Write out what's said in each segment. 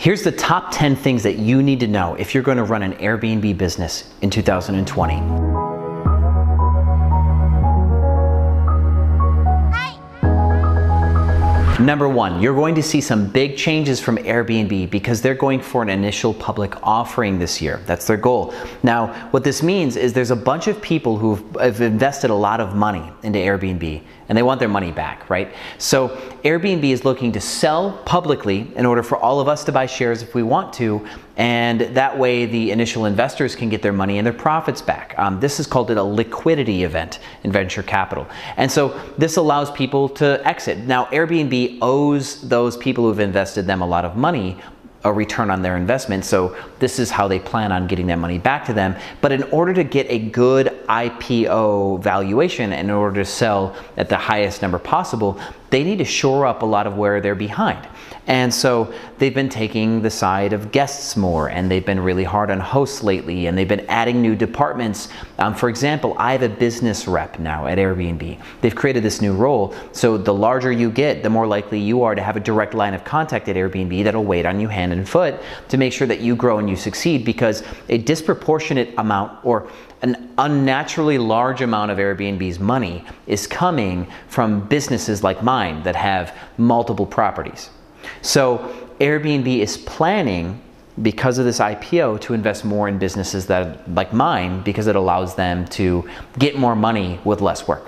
Here's the top 10 things that you need to know if you're going to run an Airbnb business in 2020. Number one, you're going to see some big changes from Airbnb because they're going for an initial public offering this year. That's their goal. Now, what this means is there's a bunch of people who have invested a lot of money into Airbnb and they want their money back, right? So Airbnb is looking to sell publicly in order for all of us to buy shares if we want to, and that way the initial investors can get their money and their profits back. Um, this is called a liquidity event in venture capital. And so this allows people to exit. Now, Airbnb owes those people who've invested them a lot of money, a return on their investment. So this is how they plan on getting that money back to them. But in order to get a good IPO valuation in order to sell at the highest number possible, they need to shore up a lot of where they're behind. And so they've been taking the side of guests more, and they've been really hard on hosts lately, and they've been adding new departments. Um, for example, I have a business rep now at Airbnb. They've created this new role, so the larger you get, the more likely you are to have a direct line of contact at Airbnb that'll wait on you hand and foot to make sure that you grow and you succeed because a disproportionate amount or an unnaturally large amount of Airbnb's money is coming from businesses like mine that have multiple properties. So Airbnb is planning because of this IPO to invest more in businesses that like mine because it allows them to get more money with less work.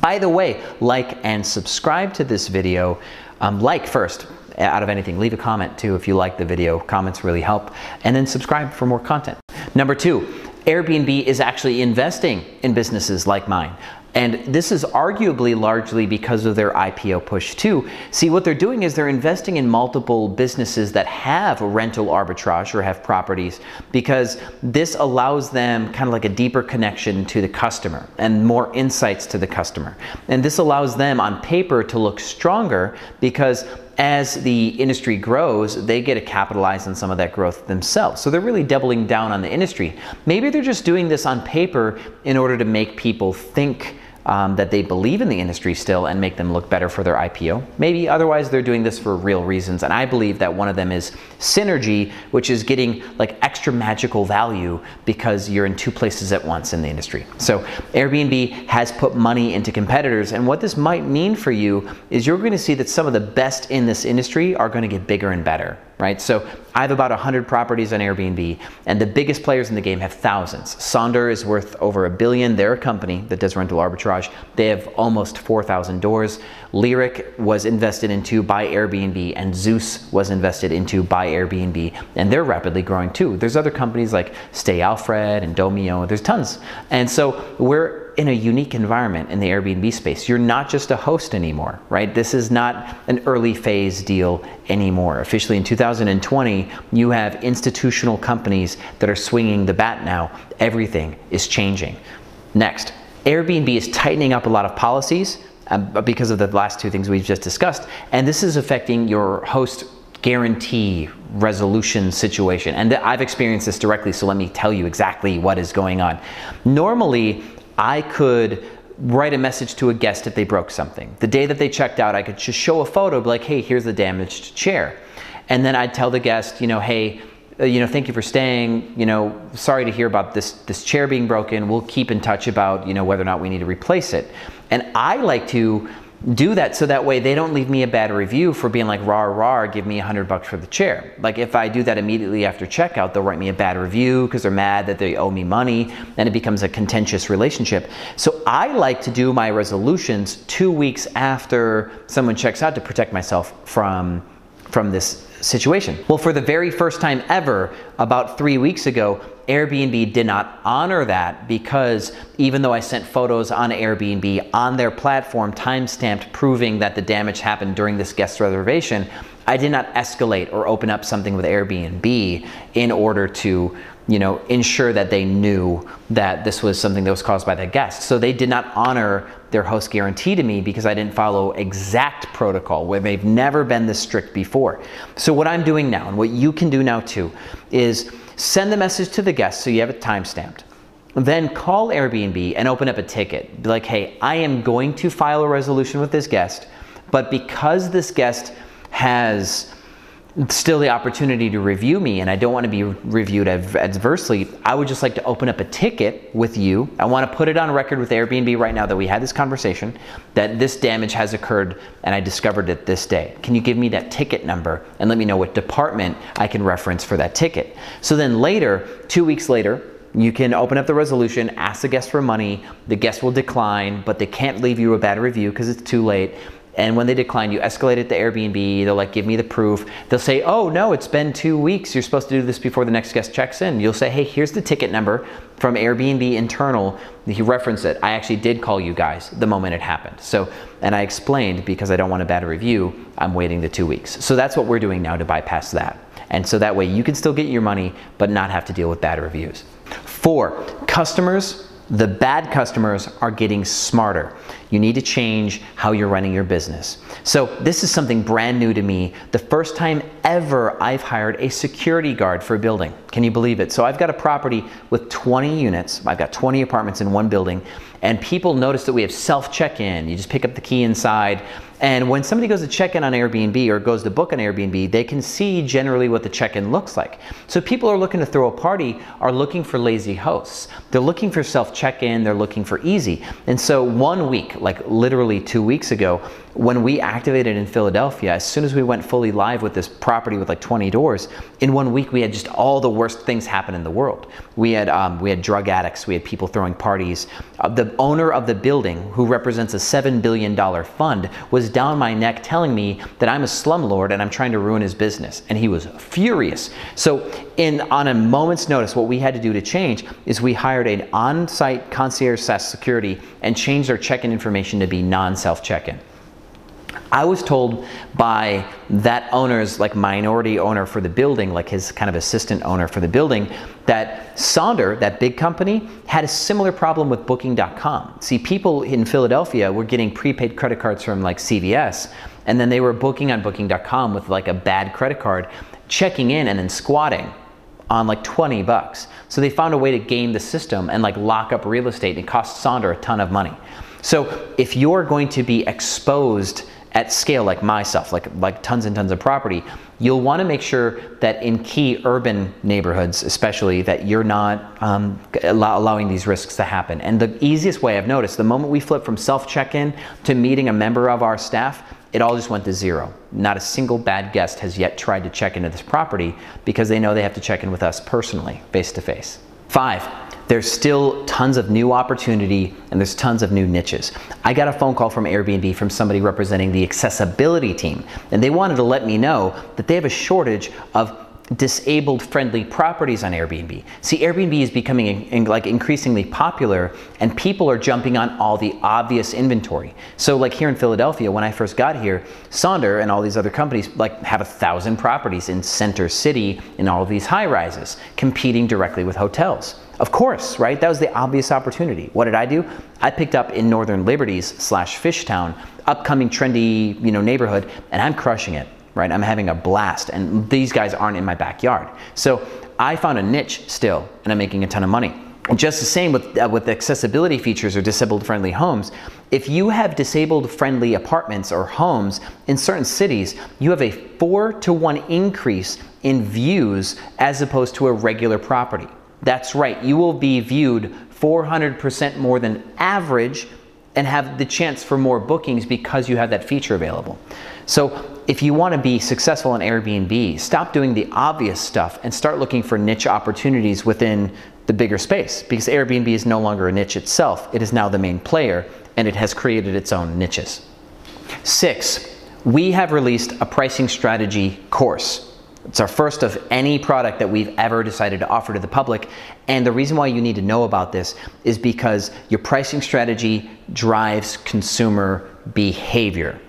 By the way, like and subscribe to this video. Um, like first, out of anything. Leave a comment too if you like the video. Comments really help. And then subscribe for more content. Number two, Airbnb is actually investing in businesses like mine. And this is arguably largely because of their IPO push too. See, what they're doing is they're investing in multiple businesses that have rental arbitrage or have properties because this allows them kind of like a deeper connection to the customer and more insights to the customer. And this allows them on paper to look stronger because as the industry grows, they get to capitalize on some of that growth themselves. So they're really doubling down on the industry. Maybe they're just doing this on paper in order to make people think um, that they believe in the industry still and make them look better for their IPO. Maybe otherwise they're doing this for real reasons. And I believe that one of them is synergy, which is getting like extra magical value because you're in two places at once in the industry. So Airbnb has put money into competitors. And what this might mean for you is you're going to see that some of the best in this industry are going to get bigger and better right? So I have about 100 properties on Airbnb, and the biggest players in the game have thousands. Sonder is worth over a billion. They're a company that does rental arbitrage. They have almost 4,000 doors. Lyric was invested into by Airbnb, and Zeus was invested into by Airbnb, and they're rapidly growing too. There's other companies like Stay Alfred and Domio. There's tons. And so we're in a unique environment in the Airbnb space. You're not just a host anymore, right? This is not an early phase deal anymore. Officially in 2020, you have institutional companies that are swinging the bat now. Everything is changing. Next, Airbnb is tightening up a lot of policies um, because of the last two things we've just discussed, and this is affecting your host guarantee resolution situation. And I've experienced this directly, so let me tell you exactly what is going on. Normally, I could write a message to a guest if they broke something. The day that they checked out, I could just show a photo, like, hey, here's the damaged chair. And then I'd tell the guest, you know, hey, uh, you know, thank you for staying. You know, sorry to hear about this this chair being broken. We'll keep in touch about you know whether or not we need to replace it. And I like to do that so that way they don't leave me a bad review for being like rah rah give me a hundred bucks for the chair. Like if i do that immediately after checkout they'll write me a bad review because they're mad that they owe me money and it becomes a contentious relationship. So i like to do my resolutions two weeks after someone checks out to protect myself from from this situation. Well for the very first time ever about three weeks ago Airbnb did not honor that because even though I sent photos on Airbnb on their platform, timestamped proving that the damage happened during this guest reservation, I did not escalate or open up something with Airbnb in order to you know, ensure that they knew that this was something that was caused by the guest. So they did not honor their host guarantee to me because I didn't follow exact protocol where they've never been this strict before. So what I'm doing now and what you can do now too is Send the message to the guest so you have it timestamped. Then call Airbnb and open up a ticket. Be like, hey, I am going to file a resolution with this guest, but because this guest has still the opportunity to review me and I don't want to be reviewed adversely, I would just like to open up a ticket with you. I want to put it on record with Airbnb right now that we had this conversation, that this damage has occurred and I discovered it this day. Can you give me that ticket number and let me know what department I can reference for that ticket? So then later, two weeks later, you can open up the resolution, ask the guest for money, the guest will decline, but they can't leave you a bad review because it's too late. And when they decline, you escalate it to Airbnb. They'll like give me the proof. They'll say, "Oh no, it's been two weeks. You're supposed to do this before the next guest checks in." You'll say, "Hey, here's the ticket number from Airbnb internal." He referenced it. I actually did call you guys the moment it happened. So, and I explained because I don't want a bad review. I'm waiting the two weeks. So that's what we're doing now to bypass that. And so that way you can still get your money, but not have to deal with bad reviews. Four, customers the bad customers are getting smarter. You need to change how you're running your business. So, this is something brand new to me. The first time ever I've hired a security guard for a building. Can you believe it? So, I've got a property with 20 units, I've got 20 apartments in one building, and people notice that we have self check in. You just pick up the key inside. And when somebody goes to check in on Airbnb or goes to book on Airbnb, they can see generally what the check in looks like. So people are looking to throw a party are looking for lazy hosts. They're looking for self check in, they're looking for easy. And so one week, like literally two weeks ago, when we activated in Philadelphia, as soon as we went fully live with this property with like 20 doors, in one week we had just all the worst things happen in the world. We had um, we had drug addicts, we had people throwing parties. Uh, the owner of the building, who represents a seven billion dollar fund, was down my neck telling me that I'm a slumlord and I'm trying to ruin his business, and he was furious. So, in on a moment's notice, what we had to do to change is we hired an on-site concierge SaaS security and changed their check-in information to be non-self check-in. I was told by that owner's like minority owner for the building, like his kind of assistant owner for the building, that Sonder, that big company, had a similar problem with booking.com. See, people in Philadelphia were getting prepaid credit cards from like CVS, and then they were booking on booking.com with like a bad credit card, checking in and then squatting on like 20 bucks. So they found a way to game the system and like lock up real estate. And it cost Sonder a ton of money. So if you're going to be exposed at scale like myself, like, like tons and tons of property, you'll want to make sure that in key urban neighborhoods, especially, that you're not um, allow, allowing these risks to happen. And the easiest way I've noticed, the moment we flip from self check in to meeting a member of our staff, it all just went to zero. Not a single bad guest has yet tried to check into this property because they know they have to check in with us personally, face to face. Five, there's still tons of new opportunity and there's tons of new niches. I got a phone call from Airbnb from somebody representing the accessibility team, and they wanted to let me know that they have a shortage of disabled friendly properties on Airbnb. See, Airbnb is becoming in, in, like increasingly popular and people are jumping on all the obvious inventory. So like here in Philadelphia, when I first got here, Sonder and all these other companies like have a thousand properties in center city in all these high rises competing directly with hotels. Of course, right? That was the obvious opportunity. What did I do? I picked up in Northern Liberties slash Fishtown, upcoming trendy, you know, neighborhood, and I'm crushing it, right? I'm having a blast, and these guys aren't in my backyard. So I found a niche still, and I'm making a ton of money. Just the same with, uh, with accessibility features or disabled friendly homes. If you have disabled friendly apartments or homes in certain cities, you have a four to one increase in views as opposed to a regular property. That's right, you will be viewed 400% more than average and have the chance for more bookings because you have that feature available. So, if you want to be successful in Airbnb, stop doing the obvious stuff and start looking for niche opportunities within the bigger space because Airbnb is no longer a niche itself. It is now the main player and it has created its own niches. Six, we have released a pricing strategy course. It's our first of any product that we've ever decided to offer to the public. And the reason why you need to know about this is because your pricing strategy drives consumer behavior.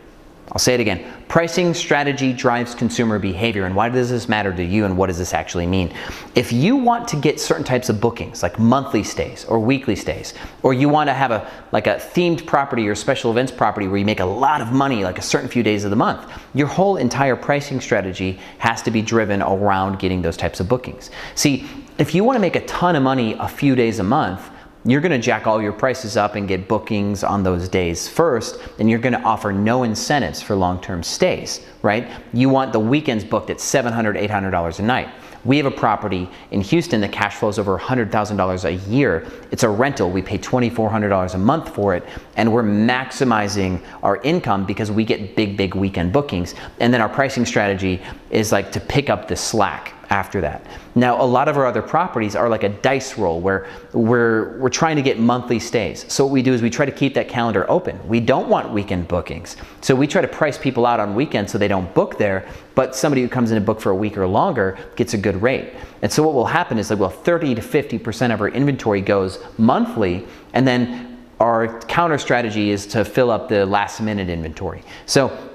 I'll say it again. Pricing strategy drives consumer behavior. And why does this matter to you and what does this actually mean? If you want to get certain types of bookings, like monthly stays or weekly stays, or you want to have a like a themed property or special events property where you make a lot of money like a certain few days of the month, your whole entire pricing strategy has to be driven around getting those types of bookings. See, if you want to make a ton of money a few days a month, you're going to jack all your prices up and get bookings on those days first, and you're going to offer no incentives for long-term stays, right? You want the weekends booked at $700, $800 a night. We have a property in Houston that cash flows over $100,000 a year. It's a rental. We pay $2,400 a month for it, and we're maximizing our income because we get big, big weekend bookings. And then our pricing strategy is like to pick up the slack after that. Now, a lot of our other properties are like a dice roll where we're, we're trying to get monthly stays. So what we do is we try to keep that calendar open. We don't want weekend bookings. So we try to price people out on weekends so they don't book there, but somebody who comes in to book for a week or longer gets a good rate. And so what will happen is like, well, 30 to 50% of our inventory goes monthly, and then our counter strategy is to fill up the last minute inventory. So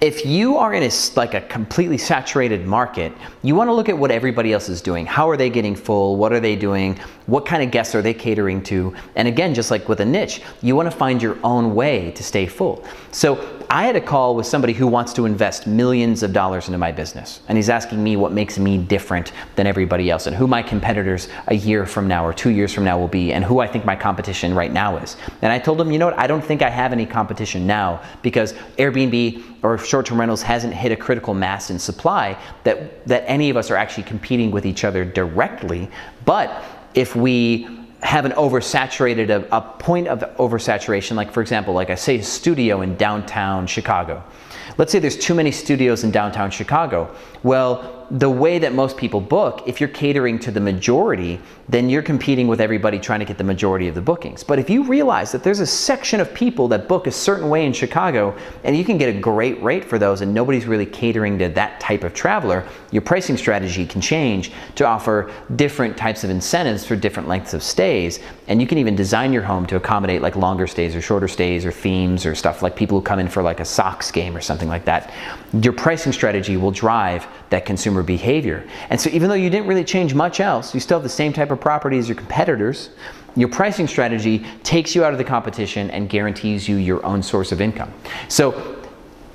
if you are in a, like a completely saturated market, you want to look at what everybody else is doing. How are they getting full? What are they doing? What kind of guests are they catering to? And again, just like with a niche, you want to find your own way to stay full. So I had a call with somebody who wants to invest millions of dollars into my business. And he's asking me what makes me different than everybody else and who my competitors a year from now or two years from now will be and who I think my competition right now is. And I told him, you know what, I don't think I have any competition now because Airbnb or short-term rentals hasn't hit a critical mass in supply that, that any of us are actually competing with each other directly. But if we have an oversaturated, a, a point of oversaturation, like for example, like I say, a studio in downtown Chicago. Let's say there's too many studios in downtown Chicago. Well, the way that most people book, if you're catering to the majority, then you're competing with everybody trying to get the majority of the bookings. But if you realize that there's a section of people that book a certain way in Chicago and you can get a great rate for those and nobody's really catering to that type of traveler, your pricing strategy can change to offer different types of incentives for different lengths of stays. And you can even design your home to accommodate like longer stays or shorter stays or themes or stuff like people who come in for like a Sox game or something like that. Your pricing strategy will drive that consumer behavior. And so even though you didn't really change much else, you still have the same type of property as your competitors, your pricing strategy takes you out of the competition and guarantees you your own source of income. So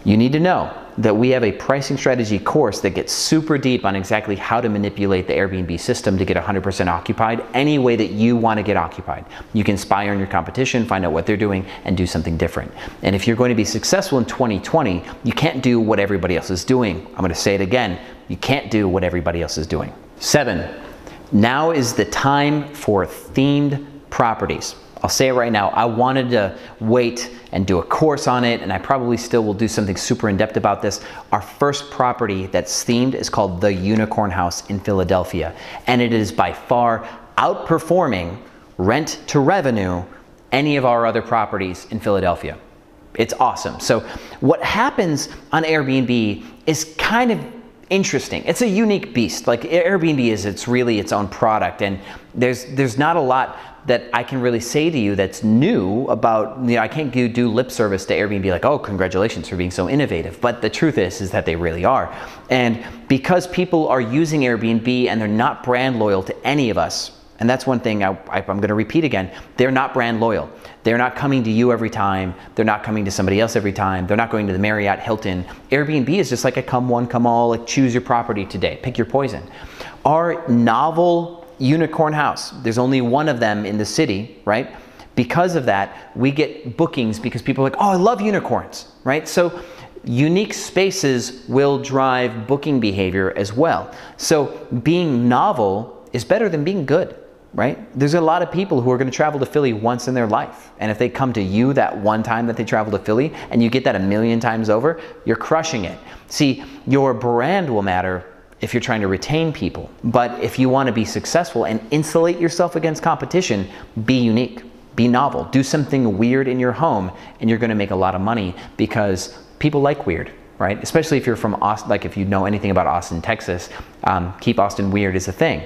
you need to know that we have a pricing strategy course that gets super deep on exactly how to manipulate the Airbnb system to get 100% occupied any way that you want to get occupied. You can spy on your competition, find out what they're doing, and do something different. And if you're going to be successful in 2020, you can't do what everybody else is doing. I'm going to say it again you can't do what everybody else is doing. Seven, now is the time for themed properties. I'll say it right now. I wanted to wait and do a course on it, and I probably still will do something super in depth about this. Our first property that's themed is called the Unicorn House in Philadelphia, and it is by far outperforming rent to revenue any of our other properties in Philadelphia. It's awesome. So, what happens on Airbnb is kind of interesting. It's a unique beast. Like Airbnb is, it's really its own product, and there's there's not a lot that I can really say to you that's new about. You know, I can't do, do lip service to Airbnb like, oh, congratulations for being so innovative. But the truth is, is that they really are. And because people are using Airbnb and they're not brand loyal to any of us, and that's one thing I, am going to repeat again. They're not brand loyal. They're not coming to you every time. They're not coming to somebody else every time. They're not going to the Marriott, Hilton. Airbnb is just like a come one, come all, like choose your property today, pick your poison. Our novel unicorn house, there's only one of them in the city, right? Because of that, we get bookings because people are like, oh, I love unicorns, right? So unique spaces will drive booking behavior as well. So being novel is better than being good right? There's a lot of people who are going to travel to Philly once in their life. And if they come to you that one time that they travel to Philly and you get that a million times over, you're crushing it. See, your brand will matter if you're trying to retain people. But if you want to be successful and insulate yourself against competition, be unique, be novel, do something weird in your home, and you're going to make a lot of money because people like weird. Right? Especially if you're from Austin, like if you know anything about Austin, Texas, um, keep Austin weird is a thing.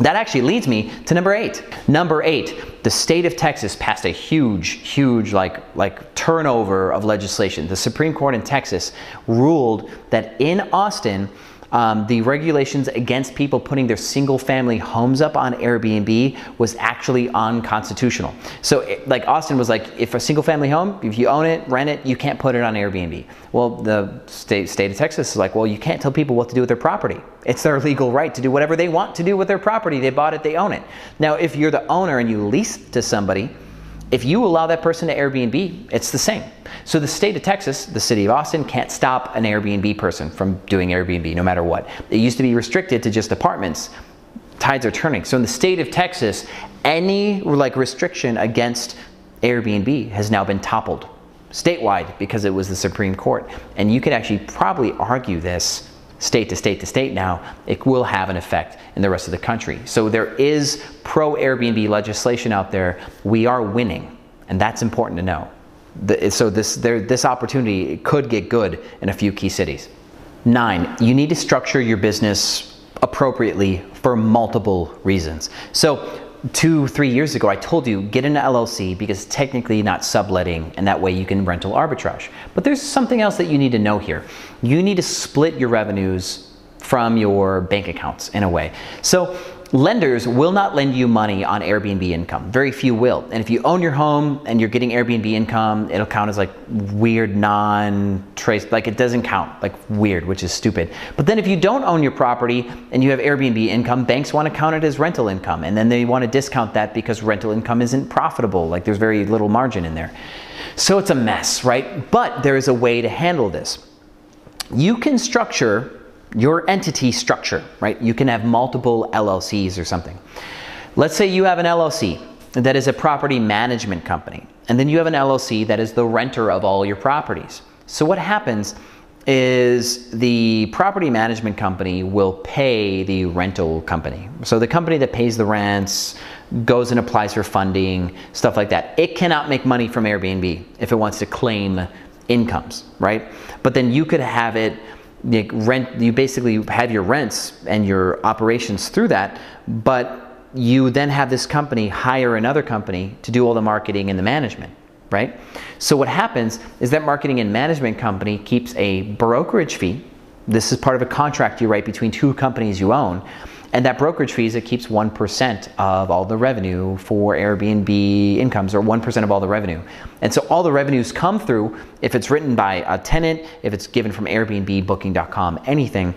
That actually leads me to number eight. Number eight, the state of Texas passed a huge, huge like, like turnover of legislation. The Supreme Court in Texas ruled that in Austin, um, the regulations against people putting their single family homes up on Airbnb was actually unconstitutional. So, it, like Austin was like, if a single family home, if you own it, rent it, you can't put it on Airbnb. Well, the state, state of Texas is like, well, you can't tell people what to do with their property. It's their legal right to do whatever they want to do with their property. They bought it, they own it. Now, if you're the owner and you lease to somebody, if you allow that person to Airbnb, it's the same. So the state of Texas, the city of Austin, can't stop an Airbnb person from doing Airbnb no matter what. It used to be restricted to just apartments. Tides are turning. So in the state of Texas, any like restriction against Airbnb has now been toppled statewide because it was the Supreme Court. And you could actually probably argue this state to state to state now, it will have an effect in the rest of the country. So there is pro Airbnb legislation out there. We are winning, and that's important to know. The, so this, there, this opportunity could get good in a few key cities. Nine, you need to structure your business appropriately for multiple reasons. So two, three years ago, I told you get an LLC because technically not subletting, and that way you can rental arbitrage. But there's something else that you need to know here. You need to split your revenues from your bank accounts in a way. So lenders will not lend you money on Airbnb income. Very few will. And if you own your home and you're getting Airbnb income, it'll count as like weird non-trace, like it doesn't count, like weird, which is stupid. But then if you don't own your property and you have Airbnb income, banks want to count it as rental income. And then they want to discount that because rental income isn't profitable. Like there's very little margin in there. So it's a mess, right? But there is a way to handle this. You can structure your entity structure, right? You can have multiple LLCs or something. Let's say you have an LLC that is a property management company, and then you have an LLC that is the renter of all your properties. So what happens is the property management company will pay the rental company. So the company that pays the rents goes and applies for funding, stuff like that. It cannot make money from Airbnb if it wants to claim incomes, right? But then you could have it you rent you basically have your rents and your operations through that but you then have this company hire another company to do all the marketing and the management right? So what happens is that marketing and management company keeps a brokerage fee. This is part of a contract you write between two companies you own and that brokerage fees, it keeps 1% of all the revenue for Airbnb incomes, or 1% of all the revenue. And so all the revenues come through if it's written by a tenant, if it's given from Airbnb, Booking.com, anything,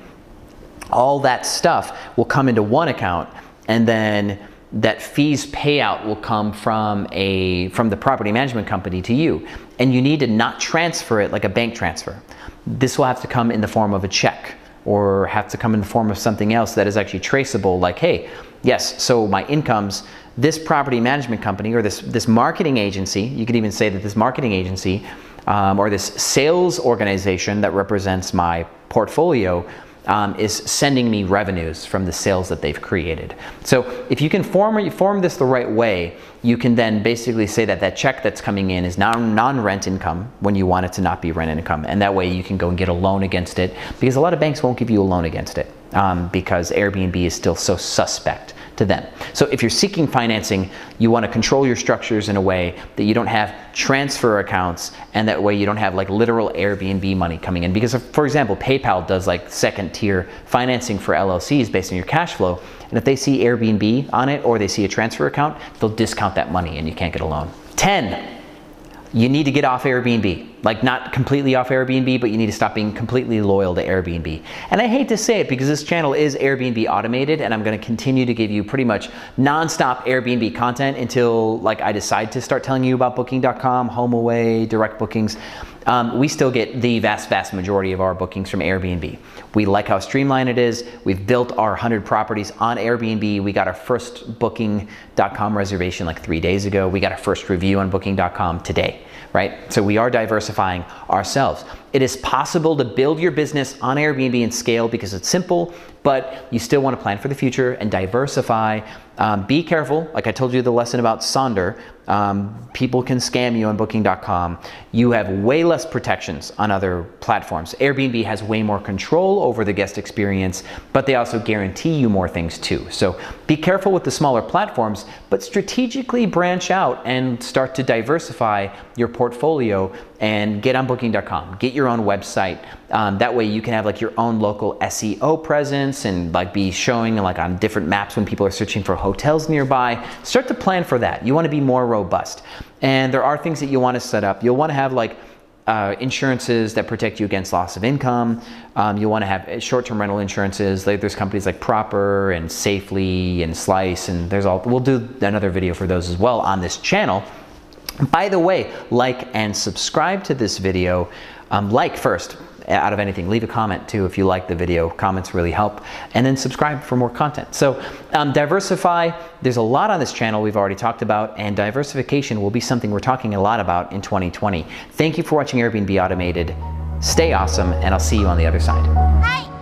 all that stuff will come into one account and then that fees payout will come from a from the property management company to you. And you need to not transfer it like a bank transfer. This will have to come in the form of a check or have to come in the form of something else that is actually traceable like hey yes so my incomes this property management company or this this marketing agency you could even say that this marketing agency um, or this sales organization that represents my portfolio um, is sending me revenues from the sales that they've created. So if you can form, form this the right way, you can then basically say that that check that's coming in is now non-rent income when you want it to not be rent income. And that way you can go and get a loan against it because a lot of banks won't give you a loan against it um, because Airbnb is still so suspect to them. So if you're seeking financing, you want to control your structures in a way that you don't have transfer accounts and that way you don't have like literal Airbnb money coming in. Because for example, PayPal does like second tier financing for LLCs based on your cash flow. And if they see Airbnb on it or they see a transfer account, they'll discount that money and you can't get a loan. 10, you need to get off Airbnb. Like not completely off Airbnb, but you need to stop being completely loyal to Airbnb. And I hate to say it because this channel is Airbnb automated and I'm gonna continue to give you pretty much nonstop Airbnb content until like I decide to start telling you about booking.com, HomeAway, direct bookings. Um, we still get the vast, vast majority of our bookings from Airbnb. We like how streamlined it is. We've built our 100 properties on Airbnb. We got our first booking.com reservation like three days ago. We got our first review on booking.com today right? So we are diversifying ourselves. It is possible to build your business on Airbnb and scale because it's simple, but you still want to plan for the future and diversify Um, be careful. Like I told you the lesson about Sonder, um, people can scam you on booking.com. You have way less protections on other platforms. Airbnb has way more control over the guest experience, but they also guarantee you more things too. So be careful with the smaller platforms, but strategically branch out and start to diversify your portfolio and get on booking.com. Get your own website. Um, that way you can have like your own local SEO presence and like be showing like on different maps when people are searching for hotels nearby. Start to plan for that. You want to be more robust. And there are things that you want to set up. You'll want to have like uh, insurances that protect you against loss of income. Um, you want to have short-term rental insurances. Like there's companies like Proper and Safely and Slice, and there's all. We'll do another video for those as well on this channel. By the way, like and subscribe to this video. Um, like first, out of anything. Leave a comment too if you like the video. Comments really help. And then subscribe for more content. So um, diversify. There's a lot on this channel we've already talked about, and diversification will be something we're talking a lot about in 2020. Thank you for watching Airbnb Automated. Stay awesome, and I'll see you on the other side.